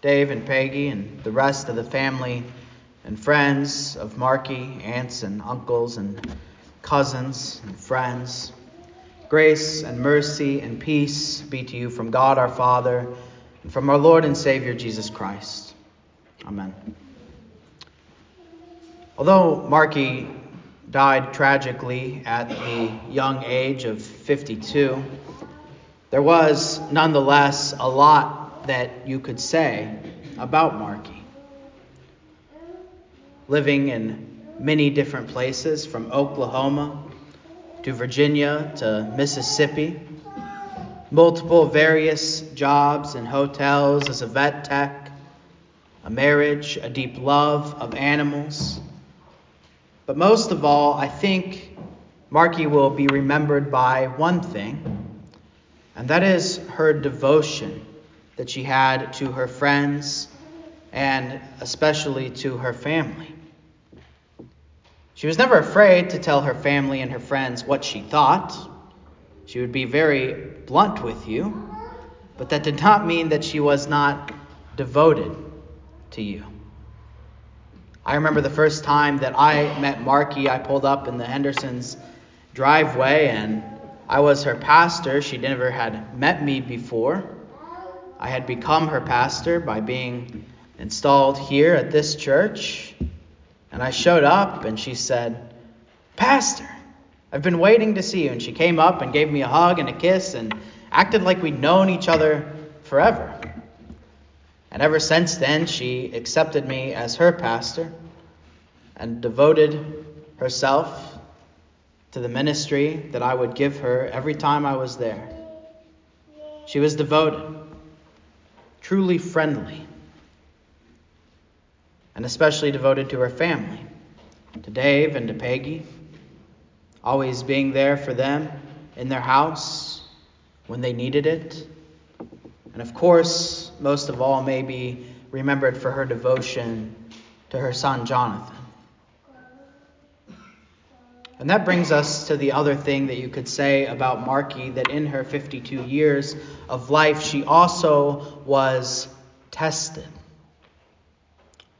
Dave and Peggy and the rest of the family and friends of Marki, aunts and uncles and cousins and friends. Grace and mercy and peace be to you from God our Father and from our Lord and Savior Jesus Christ. Amen. Although Marki died tragically at the young age of 52, there was nonetheless a lot that you could say about Marki. Living in many different places, from Oklahoma to Virginia to Mississippi, multiple various jobs and hotels as a vet tech, a marriage, a deep love of animals. But most of all, I think Marki will be remembered by one thing, and that is her devotion that she had to her friends and especially to her family. She was never afraid to tell her family and her friends what she thought. She would be very blunt with you, but that did not mean that she was not devoted to you. I remember the first time that I met Marki, I pulled up in the Hendersons' driveway and I was her pastor. She never had met me before. I had become her pastor by being installed here at this church. And I showed up and she said, Pastor, I've been waiting to see you. And she came up and gave me a hug and a kiss and acted like we'd known each other forever. And ever since then, she accepted me as her pastor and devoted herself to the ministry that I would give her every time I was there. She was devoted, truly friendly and especially devoted to her family, to Dave and to Peggy, always being there for them in their house when they needed it. And of course, most of all, may be remembered for her devotion to her son Jonathan. And that brings us to the other thing that you could say about Marki that in her 52 years of life, she also was tested.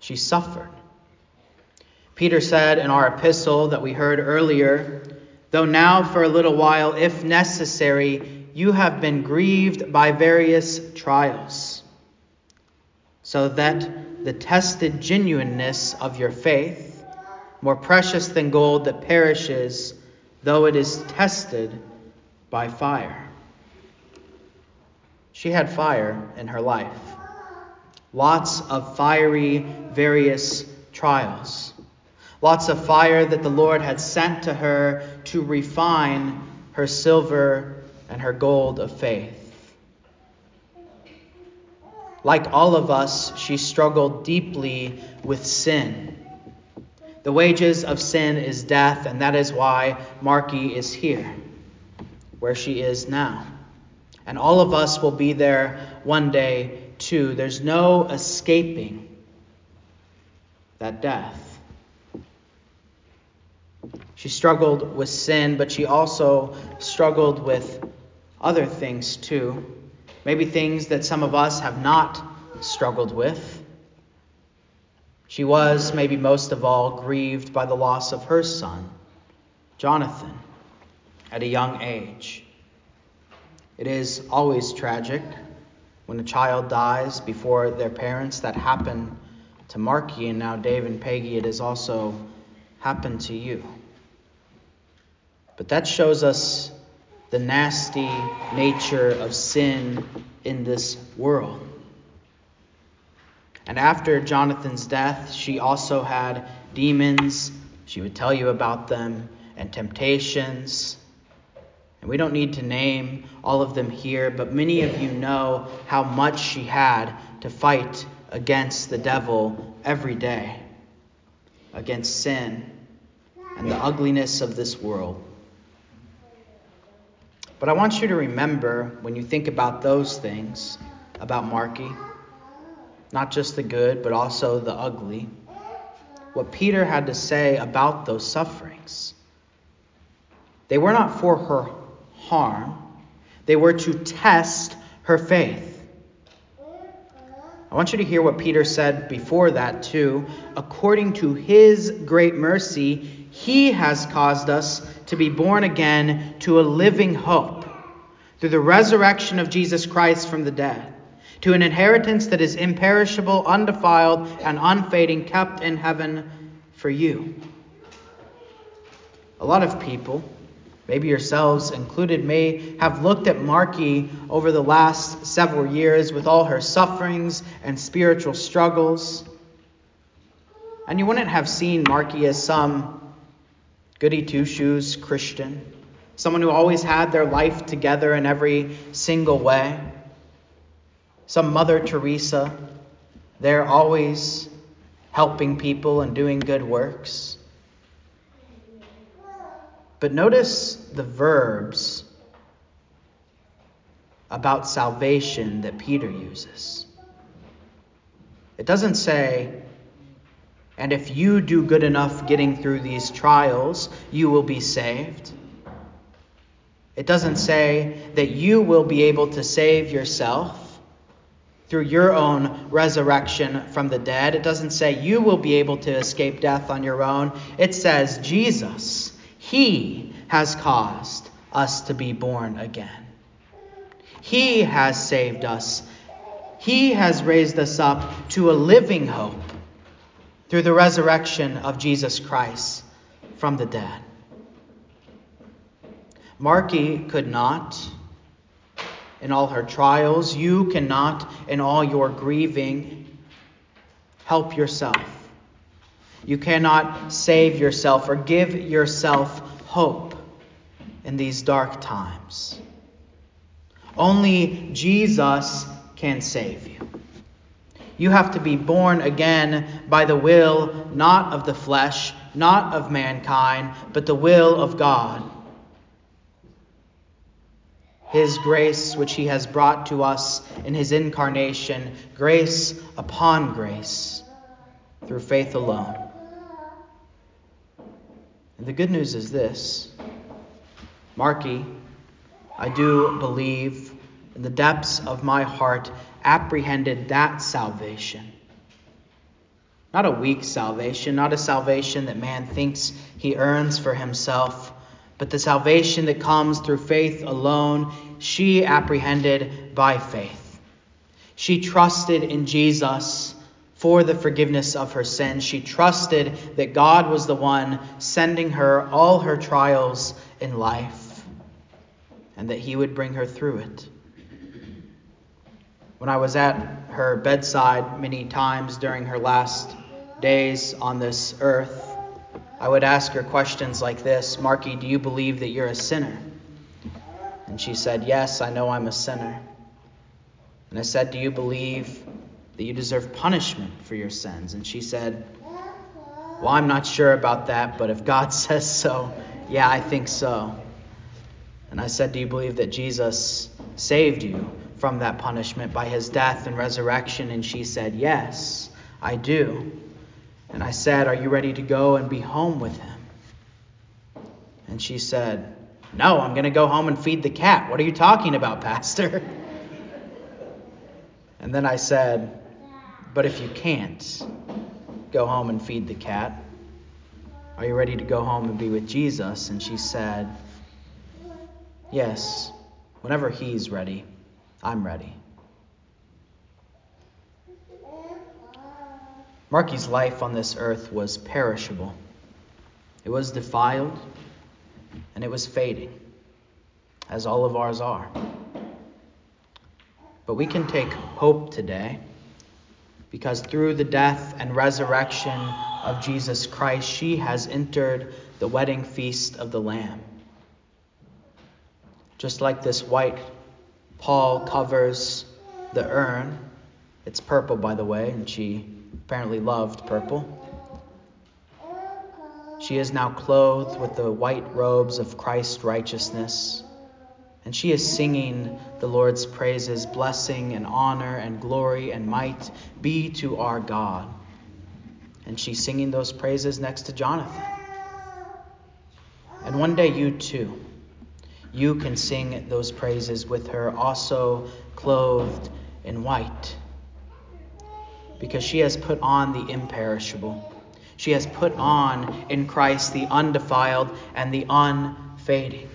She suffered. Peter said in our epistle that we heard earlier, though now for a little while, if necessary, you have been grieved by various trials, so that the tested genuineness of your faith, more precious than gold that perishes, though it is tested by fire. She had fire in her life lots of fiery, various trials. Lots of fire that the Lord had sent to her to refine her silver and her gold of faith. Like all of us, she struggled deeply with sin. The wages of sin is death, and that is why Marki is here, where she is now. And all of us will be there one day too. there's no escaping that death. She struggled with sin, but she also struggled with other things too. Maybe things that some of us have not struggled with. She was, maybe most of all, grieved by the loss of her son, Jonathan, at a young age. It is always tragic when a child dies before their parents. That happened to Marki, and now Dave and Peggy, it has also happened to you. But that shows us the nasty nature of sin in this world. And after Jonathan's death, she also had demons. She would tell you about them and temptations and we don't need to name all of them here, but many of you know how much she had to fight against the devil every day, against sin and the ugliness of this world. But I want you to remember when you think about those things, about Marki, not just the good, but also the ugly, what Peter had to say about those sufferings. They were not for her harm, they were to test her faith. I want you to hear what Peter said before that, too. According to his great mercy, he has caused us to be born again to a living hope through the resurrection of Jesus Christ from the dead, to an inheritance that is imperishable, undefiled, and unfading, kept in heaven for you. A lot of people, maybe yourselves included, may have looked at Marki over the last several years with all her sufferings and spiritual struggles. And you wouldn't have seen Marki as some goody two shoes Christian, someone who always had their life together in every single way. Some Mother Teresa, they're always helping people and doing good works. But notice the verbs about salvation that Peter uses. It doesn't say, and if you do good enough getting through these trials, you will be saved. It doesn't say that you will be able to save yourself through your own resurrection from the dead. It doesn't say you will be able to escape death on your own. It says Jesus, He has caused us to be born again. He has saved us. He has raised us up to a living hope through the resurrection of Jesus Christ from the dead. Marki could not in all her trials. You cannot in all your grieving help yourself. You cannot save yourself or give yourself hope in these dark times. Only Jesus can save you. You have to be born again by the will not of the flesh, not of mankind, but the will of God. His grace, which He has brought to us in His incarnation, grace upon grace, through faith alone. And the good news is this Marki, I do believe in the depths of my heart apprehended that salvation. Not a weak salvation, not a salvation that man thinks he earns for himself, but the salvation that comes through faith alone, she apprehended by faith. She trusted in Jesus for the forgiveness of her sins. She trusted that God was the one sending her all her trials in life and that he would bring her through it. When I was at her bedside many times during her last days on this earth, I would ask her questions like this Marki, do you believe that you're a sinner? And she said, Yes, I know I'm a sinner. And I said, Do you believe that you deserve punishment for your sins? And she said, Well, I'm not sure about that, but if God says so, yeah, I think so. And I said, Do you believe that Jesus saved you from that punishment by his death and resurrection? And she said, Yes, I do. And I said, Are you ready to go and be home with him? And she said, No, I'm going to go home and feed the cat. What are you talking about, Pastor? And then I said, But if you can't go home and feed the cat, are you ready to go home and be with Jesus? And she said, Yes, whenever he's ready. I'm ready. Marki's life on this earth was perishable. It was defiled and it was fading, as all of ours are. But we can take hope today because through the death and resurrection of Jesus Christ, she has entered the wedding feast of the Lamb. Just like this white pall covers the urn. It's purple, by the way, and she apparently loved purple. She is now clothed with the white robes of Christ's righteousness, and she is singing the Lord's praises, blessing and honor and glory and might be to our God. And she's singing those praises next to Jonathan. And one day you too you can sing those praises with her, also clothed in white. Because she has put on the imperishable. She has put on in Christ the undefiled and the unfading.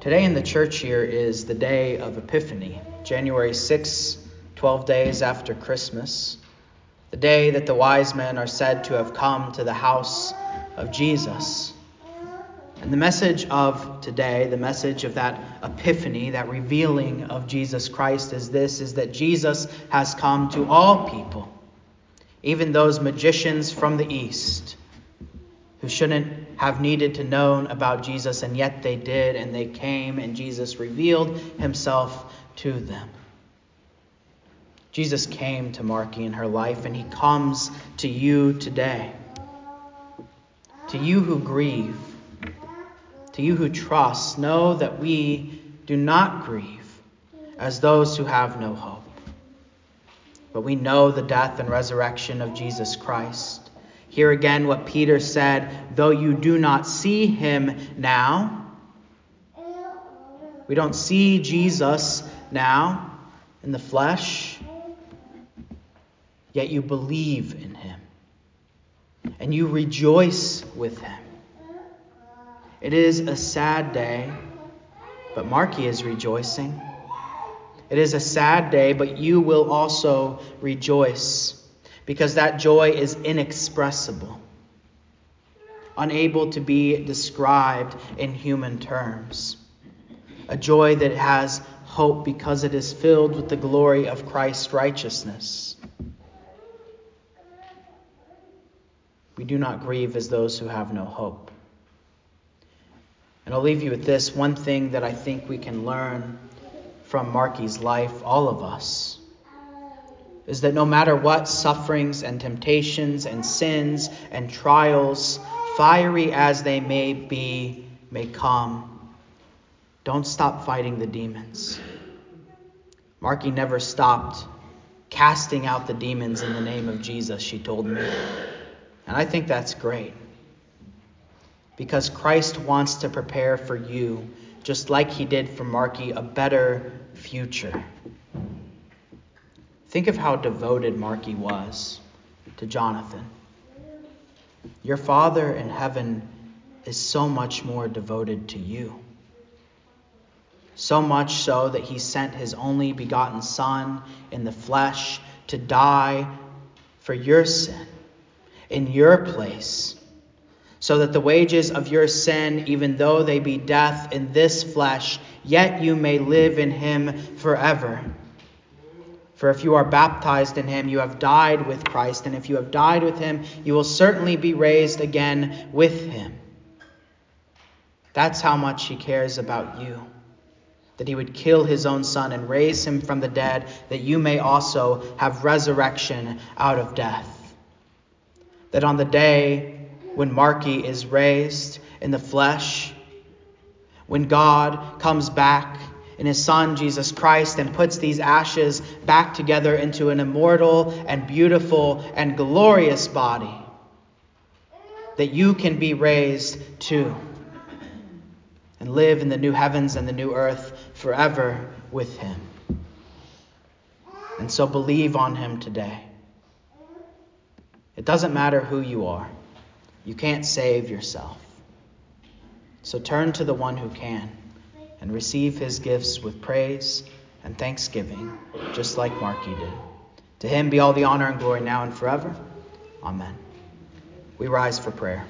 Today in the church here is the day of Epiphany, January 6, 12 days after Christmas, the day that the wise men are said to have come to the house of Jesus. And the message of today, the message of that epiphany, that revealing of Jesus Christ is this is that Jesus has come to all people, even those magicians from the east who shouldn't have needed to know about Jesus and yet they did and they came and Jesus revealed himself to them. Jesus came to Marki in her life and he comes to you today. To you who grieve to you who trust, know that we do not grieve as those who have no hope. But we know the death and resurrection of Jesus Christ. Here again, what Peter said though you do not see him now, we don't see Jesus now in the flesh, yet you believe in him and you rejoice with him. It is a sad day, but Marki is rejoicing. It is a sad day, but you will also rejoice because that joy is inexpressible, unable to be described in human terms. A joy that has hope because it is filled with the glory of Christ's righteousness. We do not grieve as those who have no hope. And I'll leave you with this one thing that I think we can learn from Marki's life, all of us, is that no matter what sufferings and temptations and sins and trials, fiery as they may be, may come, don't stop fighting the demons. Marki never stopped casting out the demons in the name of Jesus, she told me. And I think that's great because Christ wants to prepare for you, just like he did for Marki, a better future. Think of how devoted Marki was to Jonathan. Your Father in heaven is so much more devoted to you. So much so that he sent his only begotten Son in the flesh to die for your sin, in your place so that the wages of your sin, even though they be death in this flesh, yet you may live in him forever. For if you are baptized in him, you have died with Christ, and if you have died with him, you will certainly be raised again with him. That's how much he cares about you. That he would kill his own son and raise him from the dead, that you may also have resurrection out of death. That on the day when Marki is raised in the flesh, when God comes back in his Son, Jesus Christ, and puts these ashes back together into an immortal and beautiful and glorious body, that you can be raised too and live in the new heavens and the new earth forever with him. And so believe on him today. It doesn't matter who you are. You can't save yourself. So turn to the one who can and receive his gifts with praise and thanksgiving, just like Marki did. To him be all the honor and glory now and forever. Amen. We rise for prayer.